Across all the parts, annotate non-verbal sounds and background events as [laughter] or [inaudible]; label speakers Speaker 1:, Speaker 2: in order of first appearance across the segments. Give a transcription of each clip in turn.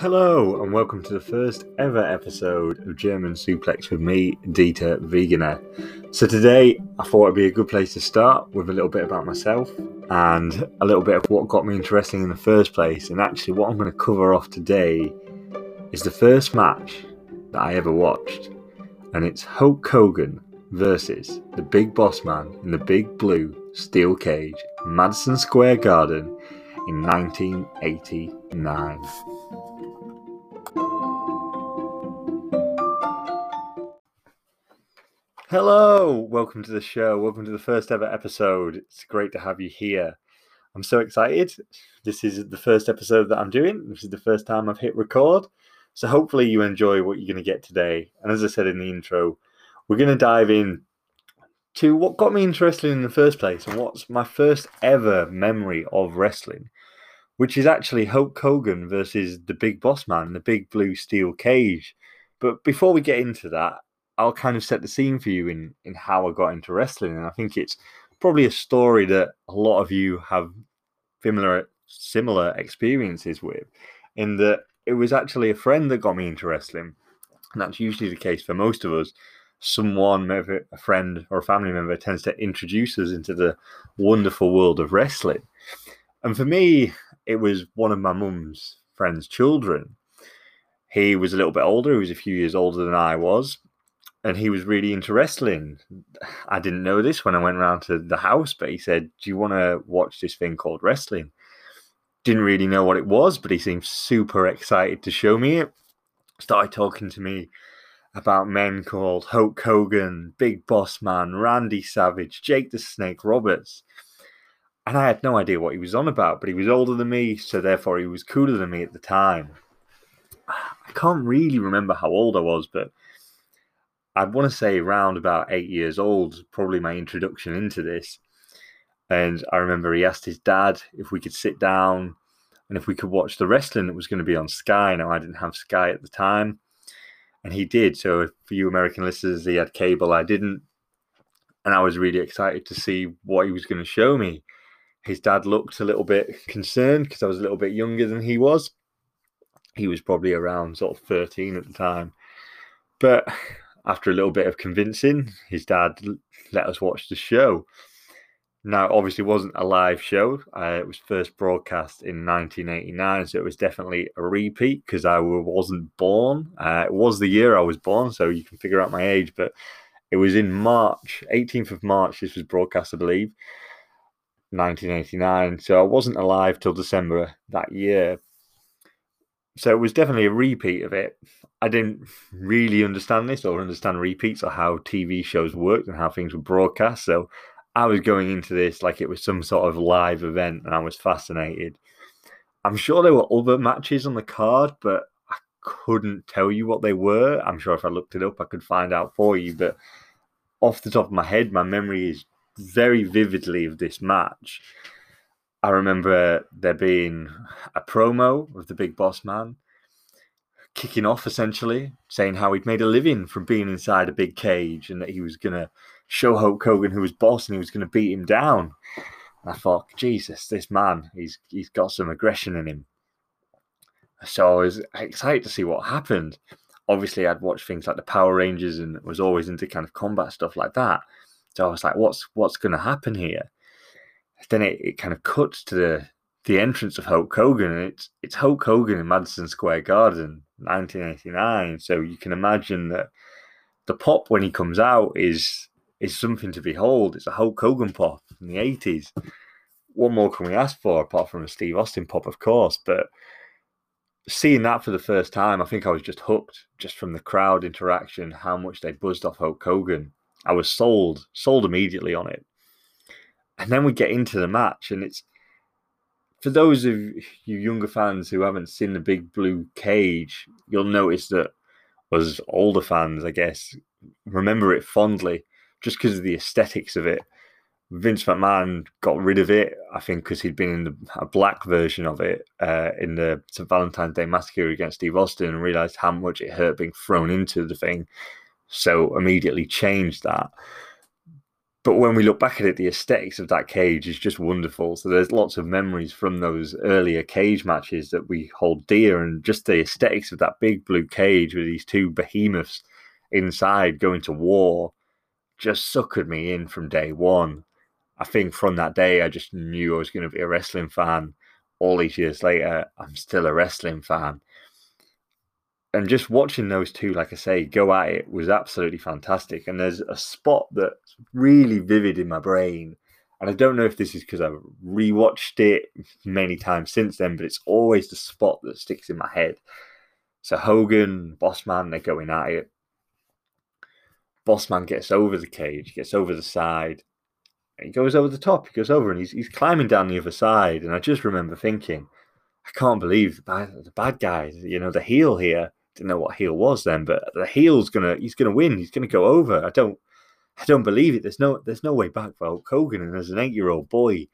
Speaker 1: Hello, and welcome to the first ever episode of German Suplex with me, Dieter Wegener. So, today I thought it'd be a good place to start with a little bit about myself and a little bit of what got me into wrestling in the first place. And actually, what I'm going to cover off today is the first match that I ever watched, and it's Hulk Hogan versus the Big Boss Man in the Big Blue Steel Cage, Madison Square Garden in 1989. Hello, welcome to the show. Welcome to the first ever episode. It's great to have you here. I'm so excited. This is the first episode that I'm doing. This is the first time I've hit record. So hopefully you enjoy what you're going to get today. And as I said in the intro, we're going to dive in to what got me interested in the first place and what's my first ever memory of wrestling, which is actually Hulk Hogan versus the Big Boss Man, the Big Blue Steel Cage. But before we get into that, I'll kind of set the scene for you in in how I got into wrestling, and I think it's probably a story that a lot of you have similar similar experiences with, in that it was actually a friend that got me into wrestling, and that's usually the case for most of us. Someone, maybe a friend or a family member, tends to introduce us into the wonderful world of wrestling. And for me, it was one of my mum's friend's children. He was a little bit older, he was a few years older than I was, and he was really into wrestling. I didn't know this when I went around to the house, but he said, Do you want to watch this thing called wrestling? Didn't really know what it was, but he seemed super excited to show me it. Started talking to me about men called Hulk Hogan, Big Boss Man, Randy Savage, Jake the Snake Roberts. And I had no idea what he was on about, but he was older than me, so therefore he was cooler than me at the time. [sighs] I can't really remember how old I was, but I'd want to say around about eight years old, probably my introduction into this. And I remember he asked his dad if we could sit down and if we could watch the wrestling that was going to be on Sky. Now, I didn't have Sky at the time, and he did. So, for you American listeners, he had cable, I didn't. And I was really excited to see what he was going to show me. His dad looked a little bit concerned because I was a little bit younger than he was. He was probably around sort of 13 at the time. But after a little bit of convincing, his dad let us watch the show. Now, obviously, wasn't a live show. Uh, it was first broadcast in 1989, so it was definitely a repeat because I wasn't born. Uh, it was the year I was born, so you can figure out my age. But it was in March, 18th of March. This was broadcast, I believe, 1989. So I wasn't alive till December that year. So it was definitely a repeat of it. I didn't really understand this or understand repeats or how TV shows worked and how things were broadcast. So I was going into this like it was some sort of live event and I was fascinated. I'm sure there were other matches on the card, but I couldn't tell you what they were. I'm sure if I looked it up, I could find out for you. But off the top of my head, my memory is very vividly of this match. I remember there being a promo of the big boss man kicking off essentially, saying how he'd made a living from being inside a big cage and that he was going to show Hulk Hogan who was boss and he was going to beat him down. And I thought, Jesus, this man, he's he's got some aggression in him. So I was excited to see what happened. Obviously, I'd watched things like the Power Rangers and was always into kind of combat stuff like that. So I was like, what's what's going to happen here? Then it, it kind of cuts to the the entrance of Hulk Hogan, and it's it's Hulk Hogan in Madison Square Garden, 1989. So you can imagine that the pop when he comes out is is something to behold. It's a Hulk Hogan pop from the 80s. What more can we ask for apart from a Steve Austin pop, of course? But seeing that for the first time, I think I was just hooked just from the crowd interaction, how much they buzzed off Hulk Hogan. I was sold, sold immediately on it. And then we get into the match, and it's for those of you younger fans who haven't seen the big blue cage, you'll notice that as older fans, I guess, remember it fondly just because of the aesthetics of it. Vince McMahon got rid of it, I think, because he'd been in the, a black version of it uh, in the St. Valentine's Day Massacre against Steve Austin and realized how much it hurt being thrown into the thing. So immediately changed that. But when we look back at it, the aesthetics of that cage is just wonderful. So there's lots of memories from those earlier cage matches that we hold dear, and just the aesthetics of that big blue cage with these two behemoths inside going to war just suckered me in from day one. I think from that day, I just knew I was going to be a wrestling fan. All these years later, I'm still a wrestling fan. And just watching those two, like I say, go at it was absolutely fantastic. And there's a spot that's really vivid in my brain. And I don't know if this is because I've rewatched it many times since then, but it's always the spot that sticks in my head. So Hogan, Bossman, they're going at it. Bossman gets over the cage, gets over the side, and he goes over the top. He goes over and he's he's climbing down the other side. And I just remember thinking, I can't believe the bad the bad guy, you know, the heel here. Didn't know what heel was then, but the heel's gonna he's gonna win. He's gonna go over. I don't I don't believe it. There's no there's no way back for Hulk Hogan. And as an eight year old boy,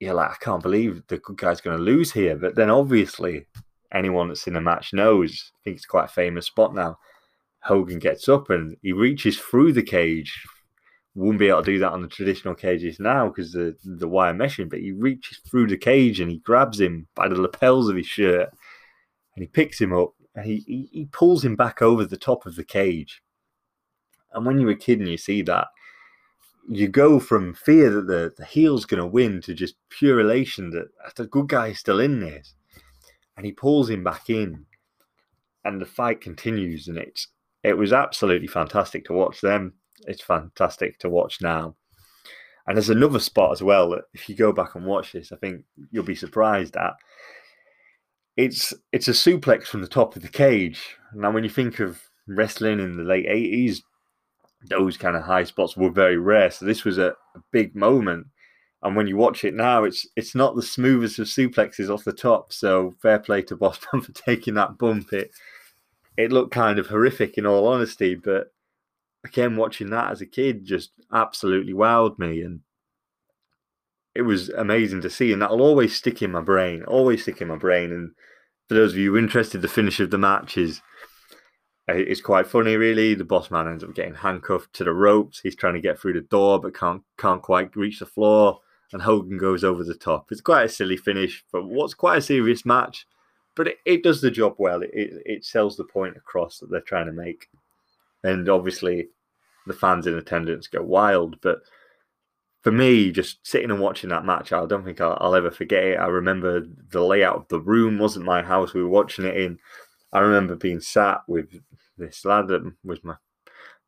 Speaker 1: you're like, I can't believe the good guy's gonna lose here. But then obviously anyone that's in the match knows. I think it's quite a famous spot now. Hogan gets up and he reaches through the cage wouldn't be able to do that on the traditional cages now because the the wire meshing. But he reaches through the cage and he grabs him by the lapels of his shirt and he picks him up he, he, he pulls him back over the top of the cage. And when you're a kid and you see that, you go from fear that the, the heel's going to win to just pure elation that the good guy is still in this. And he pulls him back in, and the fight continues. And it's it was absolutely fantastic to watch them it's fantastic to watch now. And there's another spot as well that if you go back and watch this, I think you'll be surprised at. It's it's a suplex from the top of the cage. Now, when you think of wrestling in the late '80s, those kind of high spots were very rare. So this was a, a big moment. And when you watch it now, it's it's not the smoothest of suplexes off the top. So fair play to Bossman [laughs] for taking that bump. It it looked kind of horrific in all honesty, but again, watching that as a kid just absolutely wowed me. And it was amazing to see. And that'll always stick in my brain, always stick in my brain. And for those of you interested, the finish of the match is. Uh, it's quite funny, really. The boss man ends up getting handcuffed to the ropes. He's trying to get through the door, but can't can't quite reach the floor. And Hogan goes over the top. It's quite a silly finish, but what's quite a serious match. But it, it does the job well. It, it, it sells the point across that they're trying to make and obviously the fans in attendance go wild. But for me, just sitting and watching that match, I don't think I'll, I'll, ever forget it. I remember the layout of the room wasn't my house; we were watching it in. I remember being sat with this lad that was my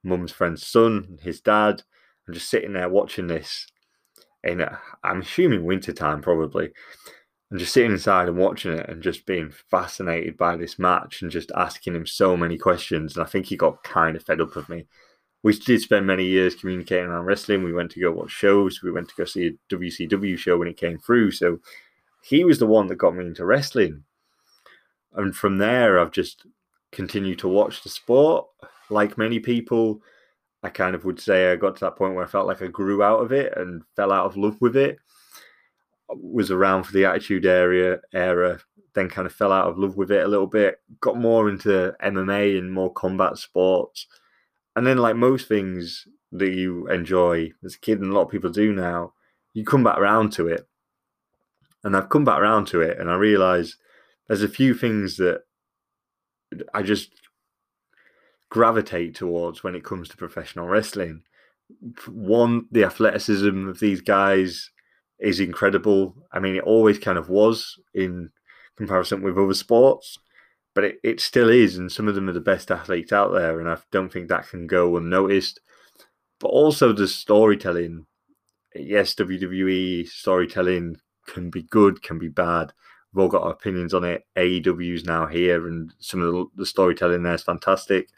Speaker 1: mum's friend's son, his dad, and just sitting there watching this. In I'm assuming wintertime probably, and just sitting inside and watching it and just being fascinated by this match and just asking him so many questions. And I think he got kind of fed up of me. We did spend many years communicating around wrestling. We went to go watch shows. We went to go see a WCW show when it came through. So he was the one that got me into wrestling. And from there, I've just continued to watch the sport. Like many people, I kind of would say I got to that point where I felt like I grew out of it and fell out of love with it was around for the Attitude Area era, then kind of fell out of love with it a little bit. Got more into MMA and more combat sports, and then like most things that you enjoy as a kid, and a lot of people do now, you come back around to it. And I've come back around to it, and I realise there's a few things that I just gravitate towards when it comes to professional wrestling. One, the athleticism of these guys is incredible. I mean, it always kind of was in comparison with other sports, but it, it still is. And some of them are the best athletes out there. And I don't think that can go unnoticed. But also the storytelling. Yes, WWE storytelling can be good, can be bad. We've all got our opinions on it. AEW's now here, and some of the, the storytelling there is fantastic.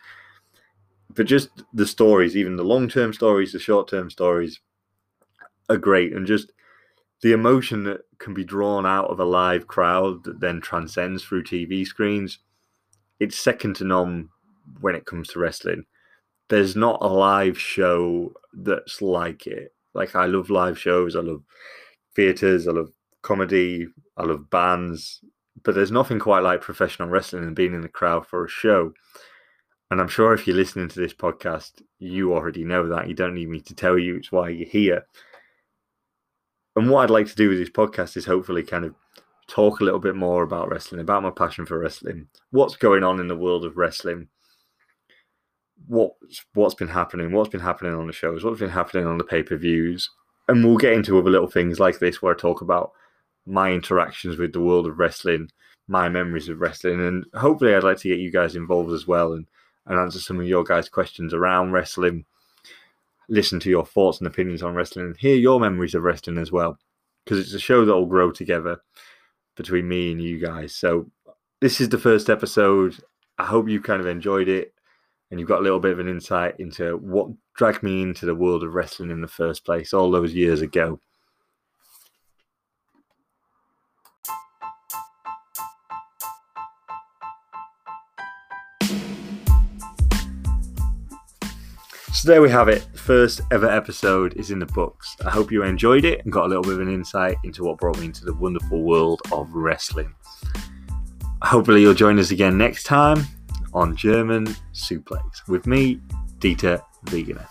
Speaker 1: But just the stories, even the long term stories, the short term stories, are great. And just the emotion that can be drawn out of a live crowd that then transcends through TV screens, it's second to none when it comes to wrestling. There's not a live show that's like it. Like I love live shows, I love theaters, I love comedy, I love bands, but there's nothing quite like professional wrestling and being in the crowd for a show. And I'm sure if you're listening to this podcast, you already know that. You don't need me to tell you it's why you're here. And what I'd like to do with this podcast is hopefully kind of talk a little bit more about wrestling, about my passion for wrestling, what's going on in the world of wrestling, what's what's been happening, what's been happening on the shows, what's been happening on the pay per views, and we'll get into other little things like this where I talk about my interactions with the world of wrestling, my memories of wrestling, and hopefully I'd like to get you guys involved as well and, and answer some of your guys' questions around wrestling, listen to your thoughts and opinions on wrestling, and hear your memories of wrestling as well. Because it's a show that will grow together between me and you guys. So this is the first episode. I hope you kind of enjoyed it and you've got a little bit of an insight into what dragged me into the world of wrestling in the first place all those years ago. So there we have it. First ever episode is in the books. I hope you enjoyed it and got a little bit of an insight into what brought me into the wonderful world of wrestling. Hopefully, you'll join us again next time on German Suplex with me, Dieter Wegener.